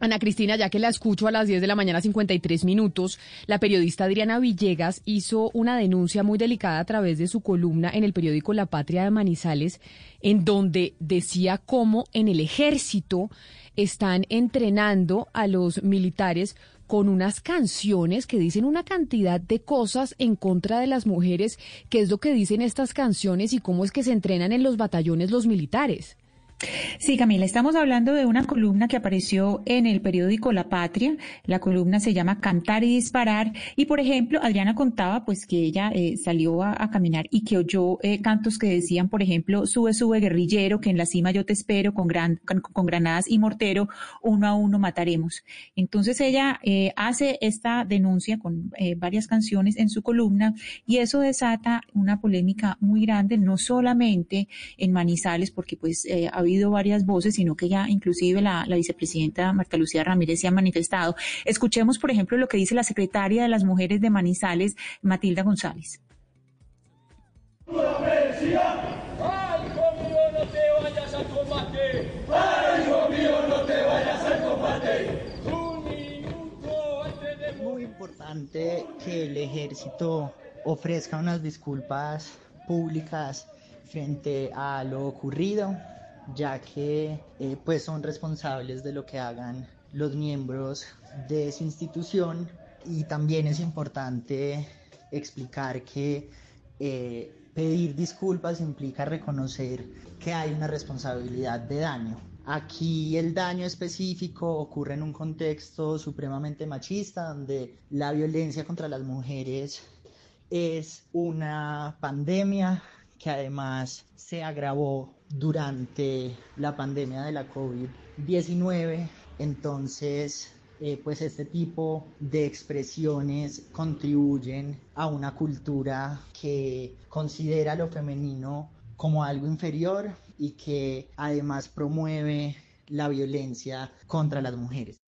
Ana Cristina, ya que la escucho a las 10 de la mañana 53 minutos, la periodista Adriana Villegas hizo una denuncia muy delicada a través de su columna en el periódico La Patria de Manizales, en donde decía cómo en el ejército están entrenando a los militares con unas canciones que dicen una cantidad de cosas en contra de las mujeres, qué es lo que dicen estas canciones y cómo es que se entrenan en los batallones los militares. Sí, Camila, estamos hablando de una columna que apareció en el periódico La Patria. La columna se llama Cantar y Disparar. Y, por ejemplo, Adriana contaba pues que ella eh, salió a, caminar y que oyó eh, cantos que decían, por ejemplo, sube, sube guerrillero, que en la cima yo te espero, con, gran, con, granadas y mortero, uno a uno mataremos. Entonces ella eh, hace esta denuncia con varias canciones en su columna y eso desata una polémica muy grande, no solamente en Manizales, porque pues ha habido varias voces, sino que ya inclusive la, vicepresidenta Marta Lucía Ramírez se ha manifestado. Escuchemos, por ejemplo, lo que dice la secretaria de las mujeres de Manizales, Matilda González. Muy importante que el ejército ofrezca unas disculpas públicas frente a lo ocurrido ya que eh, pues son responsables de lo que hagan los miembros de su institución y también es importante explicar que eh, pedir disculpas implica reconocer que hay una responsabilidad de daño. Aquí el daño específico ocurre en un contexto supremamente machista donde la violencia contra las mujeres es una pandemia que además se agravó durante la pandemia de la COVID-19. Entonces, eh, pues este tipo de expresiones contribuyen a una cultura que considera lo femenino como algo inferior y que además promueve la violencia contra las mujeres.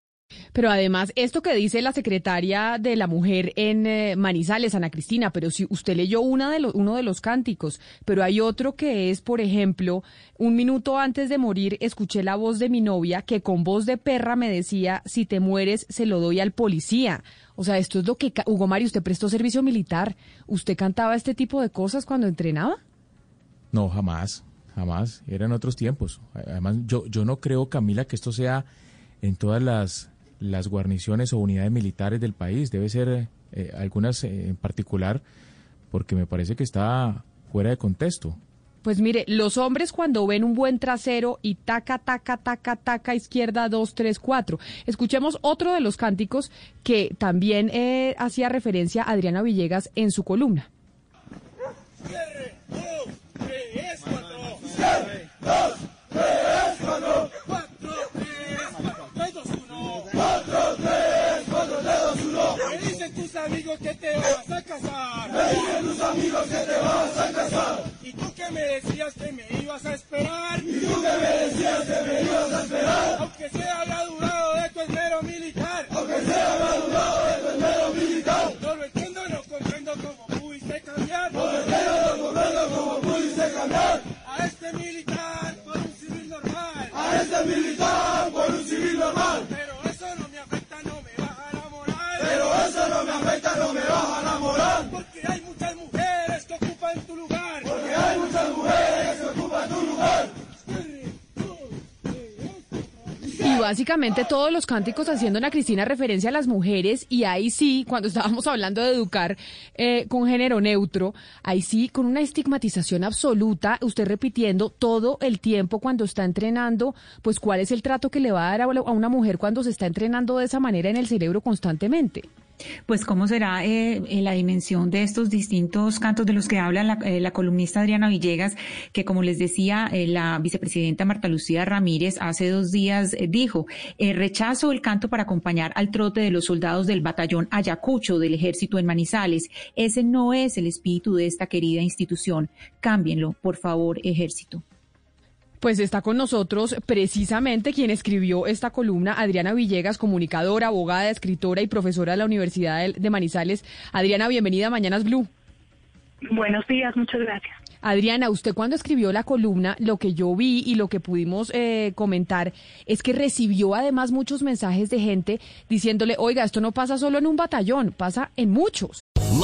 Pero además, esto que dice la secretaria de la mujer en eh, Manizales, Ana Cristina, pero si usted leyó una de uno de los cánticos, pero hay otro que es, por ejemplo, un minuto antes de morir, escuché la voz de mi novia que con voz de perra me decía, si te mueres, se lo doy al policía. O sea, esto es lo que, Hugo Mario, usted prestó servicio militar. ¿Usted cantaba este tipo de cosas cuando entrenaba? No, jamás, jamás. Eran otros tiempos. Además, yo, yo no creo, Camila, que esto sea en todas las las guarniciones o unidades militares del país. Debe ser eh, algunas eh, en particular, porque me parece que está fuera de contexto. Pues mire, los hombres cuando ven un buen trasero y taca, taca, taca, taca, izquierda, dos, tres, cuatro. Escuchemos otro de los cánticos que también eh, hacía referencia a Adriana Villegas en su columna. Me dicen tus amigos que te vas a casar. Y tú que me decías que me ibas a esperar. Y tú que me decías que me ibas a esperar. Aunque sea la durado de tu esmero militar. Aunque sea la durado de tu esmero militar. No lo entiendo, no comprendo cómo pudiste cambiar. No lo entiendo, no comprendo cómo pudiste cambiar. A este militar por un civil normal. A este militar por un civil normal. Pero eso no me afecta, no me baja la moral. Pero eso no me afecta, no me baja la moral. Básicamente todos los cánticos haciendo a Cristina referencia a las mujeres y ahí sí, cuando estábamos hablando de educar eh, con género neutro, ahí sí, con una estigmatización absoluta, usted repitiendo todo el tiempo cuando está entrenando, pues cuál es el trato que le va a dar a una mujer cuando se está entrenando de esa manera en el cerebro constantemente. Pues cómo será eh, la dimensión de estos distintos cantos de los que habla la, eh, columnista Adriana Villegas, que como les decía, eh, la vicepresidenta Marta Lucía Ramírez hace dos días eh, dijo, rechazo el canto para acompañar al trote de los soldados del batallón Ayacucho del ejército en Manizales. Ese no es el espíritu de esta querida institución. Cámbienlo, por favor, ejército. Pues está con nosotros precisamente quien escribió esta columna, Adriana Villegas, comunicadora, abogada, escritora y profesora de la Universidad de Manizales. Adriana, bienvenida a Mañanas Blue. Buenos días, muchas gracias. Adriana, usted cuando escribió la columna, lo que yo vi y lo que pudimos eh, comentar es que recibió además muchos mensajes de gente diciéndole, oiga, esto no pasa solo en un batallón, pasa en muchos.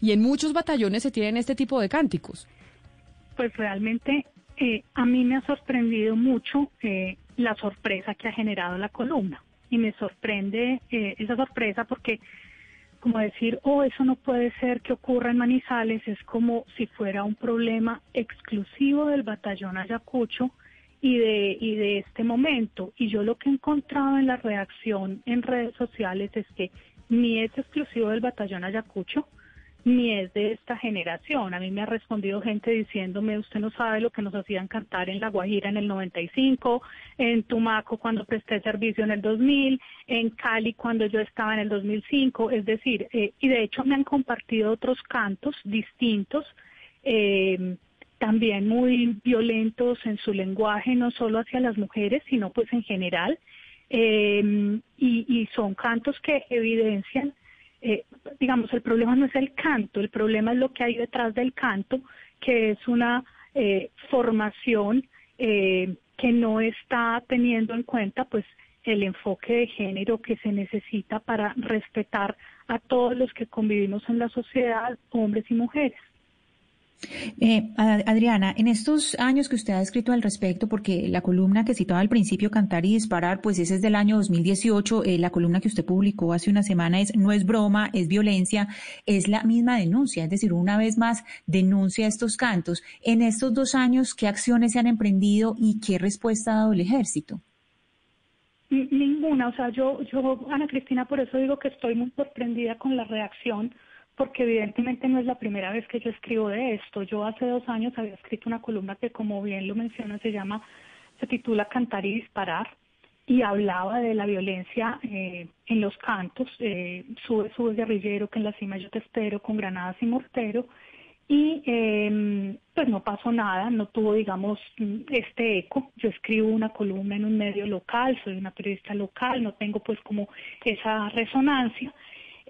Y en muchos batallones se tienen este tipo de cánticos. Pues realmente eh, a mí me ha sorprendido mucho eh, la sorpresa que ha generado la columna. Y me sorprende eh, esa sorpresa porque, como decir, oh, eso no puede ser que ocurra en Manizales, es como si fuera un problema exclusivo del batallón Ayacucho y de, y de este momento. Y yo lo que he encontrado en la reacción en redes sociales es que ni es exclusivo del batallón Ayacucho, ni es de esta generación. A mí me ha respondido gente diciéndome, usted no sabe lo que nos hacían cantar en La Guajira en el 95, en Tumaco cuando presté servicio en el 2000, en Cali cuando yo estaba en el 2005. Es decir, eh, y de hecho me han compartido otros cantos distintos. Eh, también muy violentos en su lenguaje, no solo hacia las mujeres, sino pues en general, eh, y, y son cantos que evidencian eh, digamos, el problema no es el canto, el problema es lo que hay detrás del canto, que es una eh, formación eh, que no está teniendo en cuenta, pues, el enfoque de género que se necesita para respetar a todos los que convivimos en la sociedad, hombres y mujeres. Eh, Adriana, en estos años que usted ha escrito al respecto, porque la columna que citaba al principio, Cantar y Disparar, pues ese es del año 2018, eh, la columna que usted publicó hace una semana es No es broma, es violencia, es la misma denuncia, es decir, una vez más denuncia estos cantos. En estos dos años, ¿qué acciones se han emprendido y qué respuesta ha dado el ejército? Ninguna, o sea, yo, yo, Ana Cristina, por eso digo que estoy muy sorprendida con la reacción porque evidentemente no es la primera vez que yo escribo de esto. Yo hace dos años había escrito una columna que, como bien lo menciona, se llama, se titula Cantar y Disparar y hablaba de la violencia eh, en los cantos, eh, sube, sube guerrillero, que en la cima yo te espero, con granadas y mortero, y eh, pues no pasó nada, no tuvo, digamos, este eco. Yo escribo una columna en un medio local, soy una periodista local, no tengo pues como esa resonancia.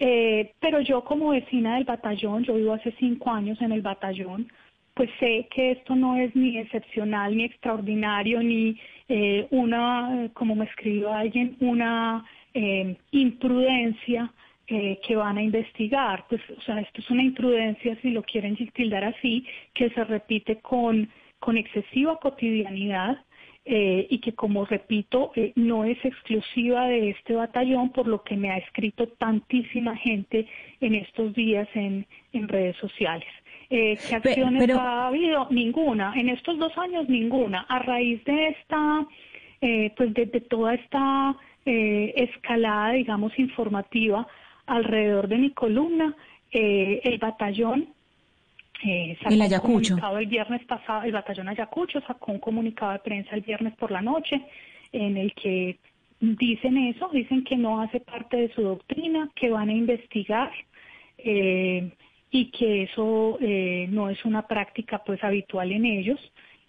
Eh, pero yo como vecina del batallón, yo vivo hace cinco años en el batallón, pues sé que esto no es ni excepcional, ni extraordinario, ni eh, una, como me escribió alguien, una eh, imprudencia eh, que van a investigar. Pues, o sea, esto es una imprudencia, si lo quieren tildar así, que se repite con, con excesiva cotidianidad eh, y que, como repito, eh, no es exclusiva de este batallón, por lo que me ha escrito tantísima gente en estos días en, en redes sociales. Eh, ¿Qué acciones ha habido? Ninguna. En estos dos años, ninguna. A raíz de esta, eh, pues de, de, toda esta eh, escalada, digamos, informativa alrededor de mi columna, eh, el batallón eh, el Ayacucho. el viernes pasado, el batallón Ayacucho sacó un comunicado de prensa el viernes por la noche en el que dicen eso, dicen que no hace parte de su doctrina, que van a investigar eh, y que eso eh, no es una práctica pues habitual en ellos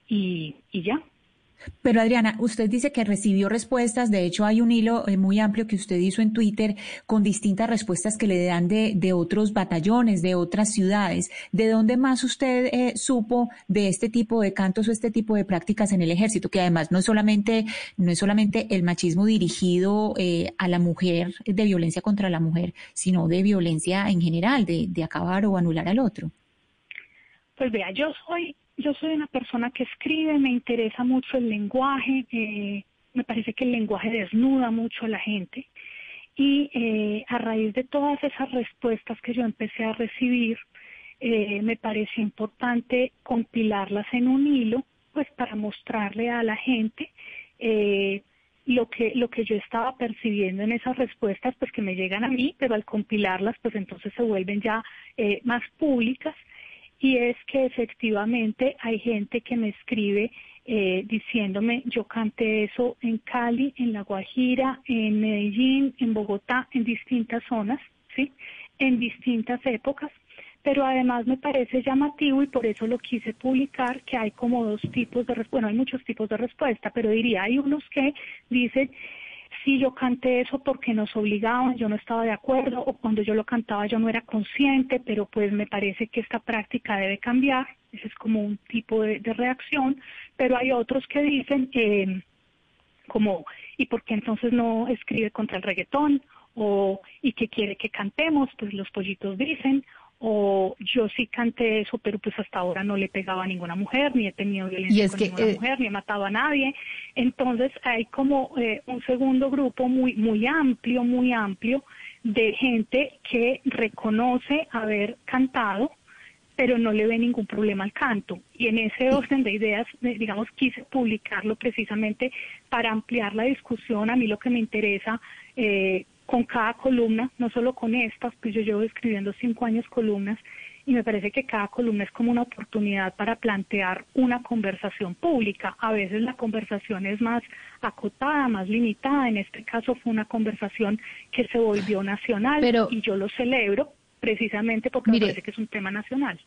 y, y ya. Pero Adriana, usted dice que recibió respuestas, de hecho hay un hilo eh, muy amplio que usted hizo en Twitter con distintas respuestas que le dan de, de otros batallones, de otras ciudades. ¿De dónde más usted eh, supo de este tipo de cantos o este tipo de prácticas en el ejército? Que además no es solamente, no es solamente el machismo dirigido eh, a la mujer, de violencia contra la mujer, sino de violencia en general, de, de acabar o anular al otro. Pues vea, yo soy yo soy una persona que escribe, me interesa mucho el lenguaje, eh, me parece que el lenguaje desnuda mucho a la gente y eh, a raíz de todas esas respuestas que yo empecé a recibir, eh, me pareció importante compilarlas en un hilo, pues para mostrarle a la gente lo que lo que yo estaba percibiendo en esas respuestas, pues que me llegan a mí, pero al compilarlas, pues entonces se vuelven ya más públicas y es que efectivamente hay gente que me escribe eh, diciéndome yo canté eso en Cali, en La Guajira, en Medellín, en Bogotá, en distintas zonas, ¿sí? En distintas épocas, pero además me parece llamativo y por eso lo quise publicar que hay como dos tipos de, bueno, hay muchos tipos de respuesta, pero diría hay unos que dicen sí, yo canté eso porque nos obligaban, yo no estaba de acuerdo, o cuando yo lo cantaba yo no era consciente, pero pues me parece que esta práctica debe cambiar, ese es como un tipo de, reacción, pero hay otros que dicen, eh, como, ¿y por qué entonces no escribe contra el reggaetón? O, ¿y qué quiere que cantemos? Pues los pollitos dicen, o yo sí canté eso, pero pues hasta ahora no le pegaba a ninguna mujer, ni he tenido violencia con ninguna eh, mujer, ni he matado a nadie. Entonces hay como eh, un segundo grupo muy, muy amplio, muy amplio de gente que reconoce haber cantado, pero no le ve ningún problema al canto. Y en ese orden de ideas, digamos, quise publicarlo precisamente para ampliar la discusión. A mí lo que me interesa eh, con cada columna, no solo con estas, pues yo llevo escribiendo cinco años columnas y me parece que cada columna es como una oportunidad para plantear una conversación pública. A veces la conversación es más acotada, más limitada. En este caso fue una conversación que se volvió nacional y yo lo celebro precisamente porque me parece que es un tema nacional.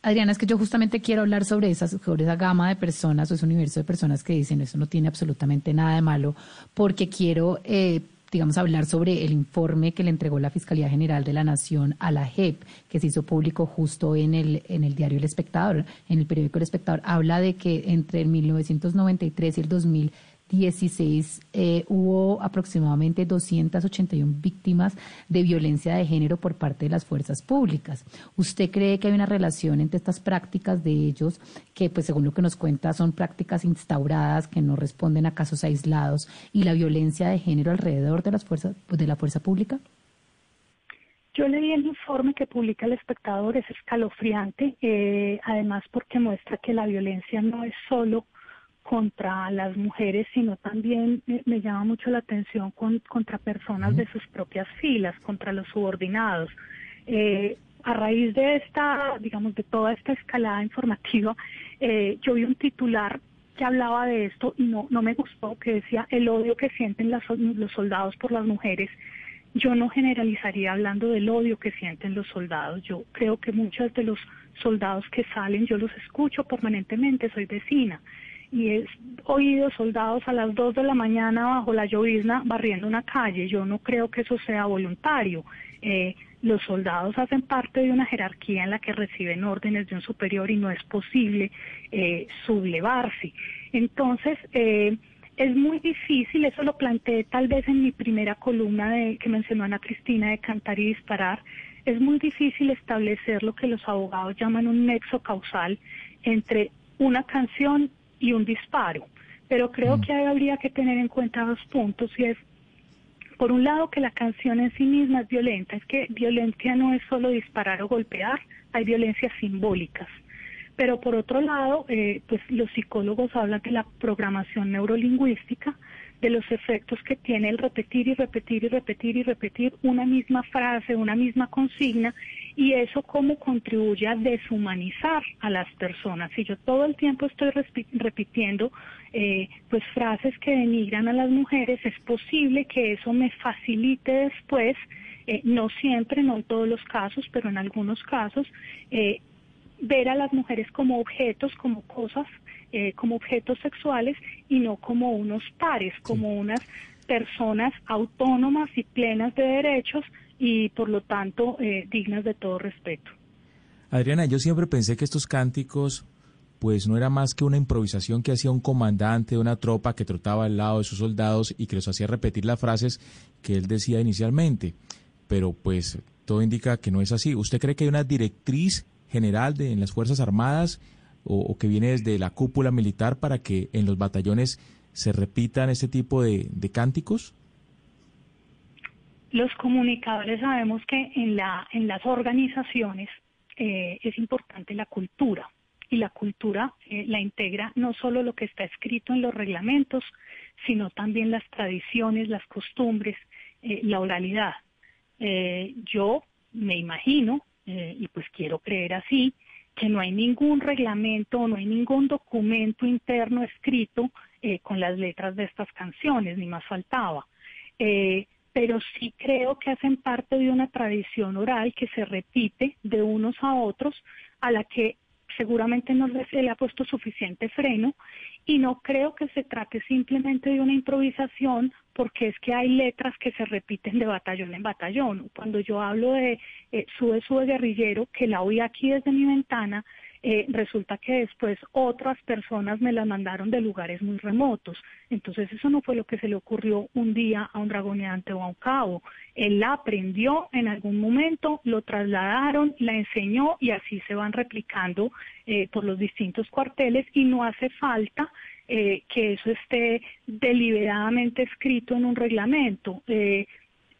Adriana, es que yo justamente quiero hablar sobre esa, sobre esa gama de personas o ese universo de personas que dicen eso no tiene absolutamente nada de malo, porque quiero eh, digamos, hablar sobre el informe que le entregó la Fiscalía General de la Nación a la JEP, que se hizo público justo en el, en el diario El Espectador, en el periódico El Espectador. Habla de que entre el 1993 y el 2000 16 eh, hubo aproximadamente 281 víctimas de violencia de género por parte de las fuerzas públicas. ¿Usted cree que hay una relación entre estas prácticas de ellos, que pues según lo que nos cuenta son prácticas instauradas que no responden a casos aislados, y la violencia de género alrededor de las fuerzas de la fuerza pública? Yo leí el informe que publica el espectador, es escalofriante, eh, además porque muestra que la violencia no es solo contra las mujeres, sino también me llama mucho la atención con, contra personas de sus propias filas, contra los subordinados. Eh, a raíz de esta, digamos, de toda esta escalada informativa, eh, yo vi un titular que hablaba de esto y no, no me gustó, que decía el odio que sienten las, los soldados por las mujeres. Yo no generalizaría hablando del odio que sienten los soldados. Yo creo que muchos de los soldados que salen, yo los escucho permanentemente, soy vecina y he oído soldados a las 2 de la mañana bajo la llovizna barriendo una calle. Yo no creo que eso sea voluntario. Eh, los soldados hacen parte de una jerarquía en la que reciben órdenes de un superior y no es posible eh, sublevarse. Entonces, eh, es muy difícil, eso lo planteé tal vez en mi primera columna de, que mencionó Ana Cristina de cantar y disparar, es muy difícil establecer lo que los abogados llaman un nexo causal entre una canción y un disparo. Pero creo mm. que habría que tener en cuenta dos puntos y es, por un lado, que la canción en sí misma es violenta, es que violencia no es solo disparar o golpear, hay violencias simbólicas. Pero por otro lado, eh, pues los psicólogos hablan de la programación neurolingüística, de los efectos que tiene el repetir y repetir y repetir y repetir una misma frase, una misma consigna, y eso cómo contribuye a deshumanizar a las personas. Si yo todo el tiempo estoy repitiendo eh, pues frases que denigran a las mujeres, es posible que eso me facilite después, eh, no siempre, no en todos los casos, pero en algunos casos, eh, ver a las mujeres como objetos, como cosas, eh, como objetos sexuales y no como unos pares, como unas personas autónomas y plenas de derechos y por lo tanto eh, dignas de todo respeto. Adriana, yo siempre pensé que estos cánticos pues no era más que una improvisación que hacía un comandante de una tropa que trotaba al lado de sus soldados y que los hacía repetir las frases que él decía inicialmente. Pero pues todo indica que no es así. ¿Usted cree que hay una directriz general de, en las Fuerzas Armadas o, que viene desde la cúpula militar para que en los batallones se repitan este tipo de, cánticos? Los comunicadores sabemos que en, la, en las organizaciones eh, es importante la cultura y la cultura eh, la integra no solo lo que está escrito en los reglamentos, sino también las tradiciones, las costumbres, eh, la oralidad. yo me imagino, y pues quiero creer así, que no hay ningún reglamento, no hay ningún documento interno escrito eh, con las letras de estas canciones, ni más faltaba. Eh, pero sí creo que hacen parte de una tradición oral que se repite de unos a otros, a la que seguramente no le ha puesto suficiente freno y no creo que se trate simplemente de una improvisación porque es que hay letras que se repiten de batallón en batallón. Cuando yo hablo de eh, sube, sube guerrillero, que la oí aquí desde mi ventana, eh, resulta que después otras personas me la mandaron de lugares muy remotos. Entonces eso no fue lo que se le ocurrió un día a un dragoneante o a un cabo. Él la aprendió en algún momento, lo trasladaron, la enseñó y así se van replicando eh, por los distintos cuarteles y no hace falta eh, que eso esté deliberadamente escrito en un reglamento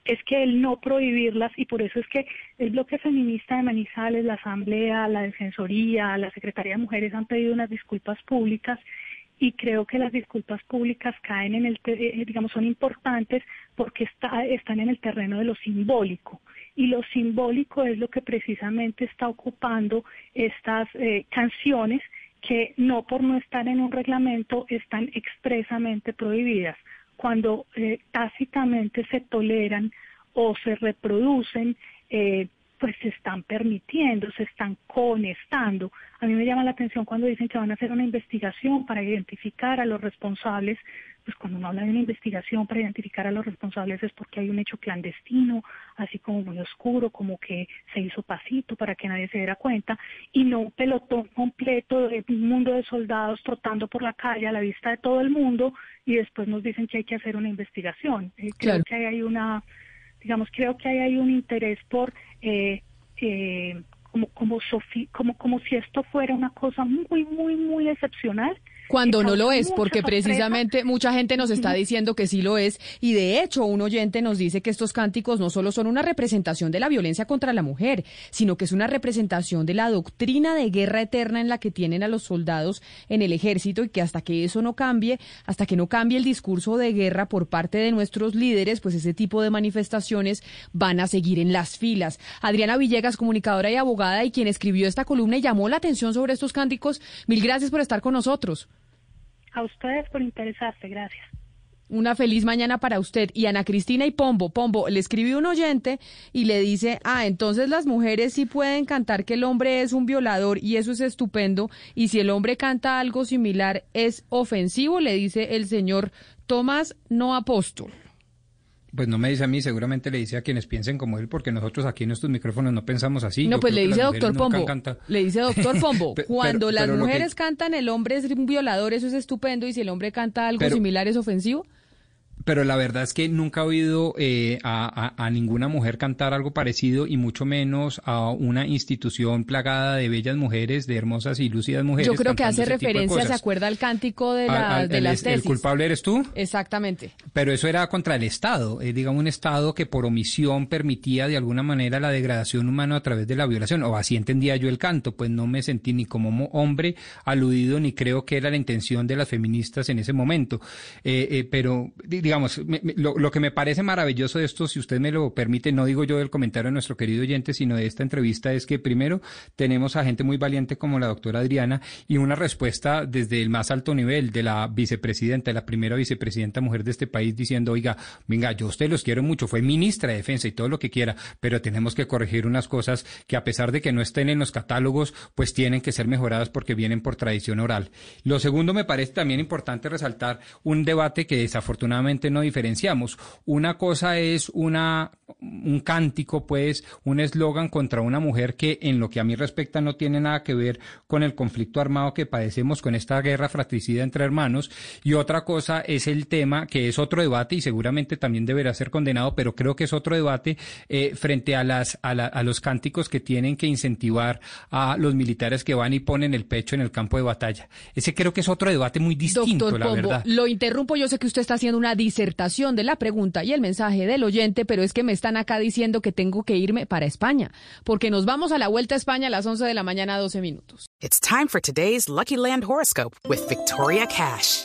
es que el no prohibirlas y por eso es que el bloque feminista de Manizales, la Asamblea, la Defensoría, la Secretaría de Mujeres han pedido unas disculpas públicas y creo que las disculpas públicas caen en el, eh, digamos, son importantes porque está, están en el terreno de lo simbólico. Y lo simbólico es lo que precisamente está ocupando estas eh, canciones que no por no estar en un reglamento están expresamente prohibidas cuando eh, tácitamente se toleran o se reproducen, eh, pues se están permitiendo, se están conectando. A mí me llama la atención cuando dicen que van a hacer una investigación para identificar a los responsables pues cuando uno habla de una investigación para identificar a los responsables es porque hay un hecho clandestino, así como muy oscuro, como que se hizo pasito para que nadie se diera cuenta, y no un pelotón completo de un mundo de soldados trotando por la calle a la vista de todo el mundo y después nos dicen que hay que hacer una investigación. Eh, creo que hay una, digamos, creo que hay un interés por eh, eh, como como, como como si esto fuera una cosa muy muy muy excepcional cuando no lo es, porque precisamente mucha gente nos está diciendo que sí lo es, y de hecho un oyente nos dice que estos cánticos no solo son una representación de la violencia contra la mujer, sino que es una representación de la doctrina de guerra eterna en la que tienen a los soldados en el ejército y que hasta que eso no cambie, hasta que no cambie el discurso de guerra por parte de nuestros líderes, pues ese tipo de manifestaciones van a seguir en las filas. Adriana Villegas, comunicadora y abogada y quien escribió esta columna y llamó la atención sobre estos cánticos, mil gracias por estar con nosotros. A ustedes por interesarse, gracias. Una feliz mañana para usted. Y Ana Cristina y Pombo. Pombo, le escribió un oyente y le dice, ah, entonces las mujeres sí pueden cantar que el hombre es un violador y eso es estupendo. Y si el hombre canta algo similar es ofensivo, le dice el señor Tomás No Apóstol. Pues no me dice a mí, seguramente le dice a quienes piensen como él, porque nosotros aquí en estos micrófonos no pensamos así. No, pues le dice doctor Pombo. Le dice doctor Pombo. Cuando las mujeres cantan, el hombre es un violador, eso es estupendo, y si el hombre canta algo similar, ¿es ofensivo? Pero la verdad es que nunca he oído eh, a, ninguna mujer cantar algo parecido y mucho menos a una institución plagada de bellas mujeres, de hermosas y lúcidas mujeres. Yo creo que hace referencia, ¿se acuerda al cántico de, la, de las tesis? ¿El culpable eres tú? Exactamente. Pero eso era contra el Estado, es digamos un Estado que por omisión permitía de alguna manera la degradación humana a través de la violación, o así entendía yo el canto, pues no me sentí ni como hombre aludido ni creo que era la intención de las feministas en ese momento. Eh, eh, pero digamos digamos, lo, lo, que me parece maravilloso de esto, si usted me lo permite, no digo yo del comentario de nuestro querido oyente, sino de esta entrevista, es que primero tenemos a gente muy valiente como la doctora Adriana y una respuesta desde el más alto nivel de la vicepresidenta, de la primera vicepresidenta mujer de este país, diciendo, oiga, venga, yo a usted los quiero mucho, fue ministra de Defensa y todo lo que quiera, pero tenemos que corregir unas cosas que a pesar de que no estén en los catálogos, pues tienen que ser mejoradas porque vienen por tradición oral. Lo segundo me parece también importante resaltar un debate que desafortunadamente no diferenciamos. Una cosa es una, un cántico, pues, un eslogan contra una mujer que en lo que a mí respecta no tiene nada que ver con el conflicto armado que padecemos con esta guerra fratricida entre hermanos. Y otra cosa es el tema, que es otro debate y seguramente también deberá ser condenado, pero creo que es otro debate eh, frente a, las, a, a los cánticos que tienen que incentivar a los militares que van y ponen el pecho en el campo de batalla. Ese creo que es otro debate muy distinto, la verdad. Lo interrumpo, yo sé que usted está haciendo una disertación de la pregunta y el mensaje del oyente, pero es que me están acá diciendo que tengo que irme para España, porque nos vamos a la vuelta a España a las 11 de la mañana, 12 minutos. It's time for today's Lucky Land horoscope with Victoria Cash.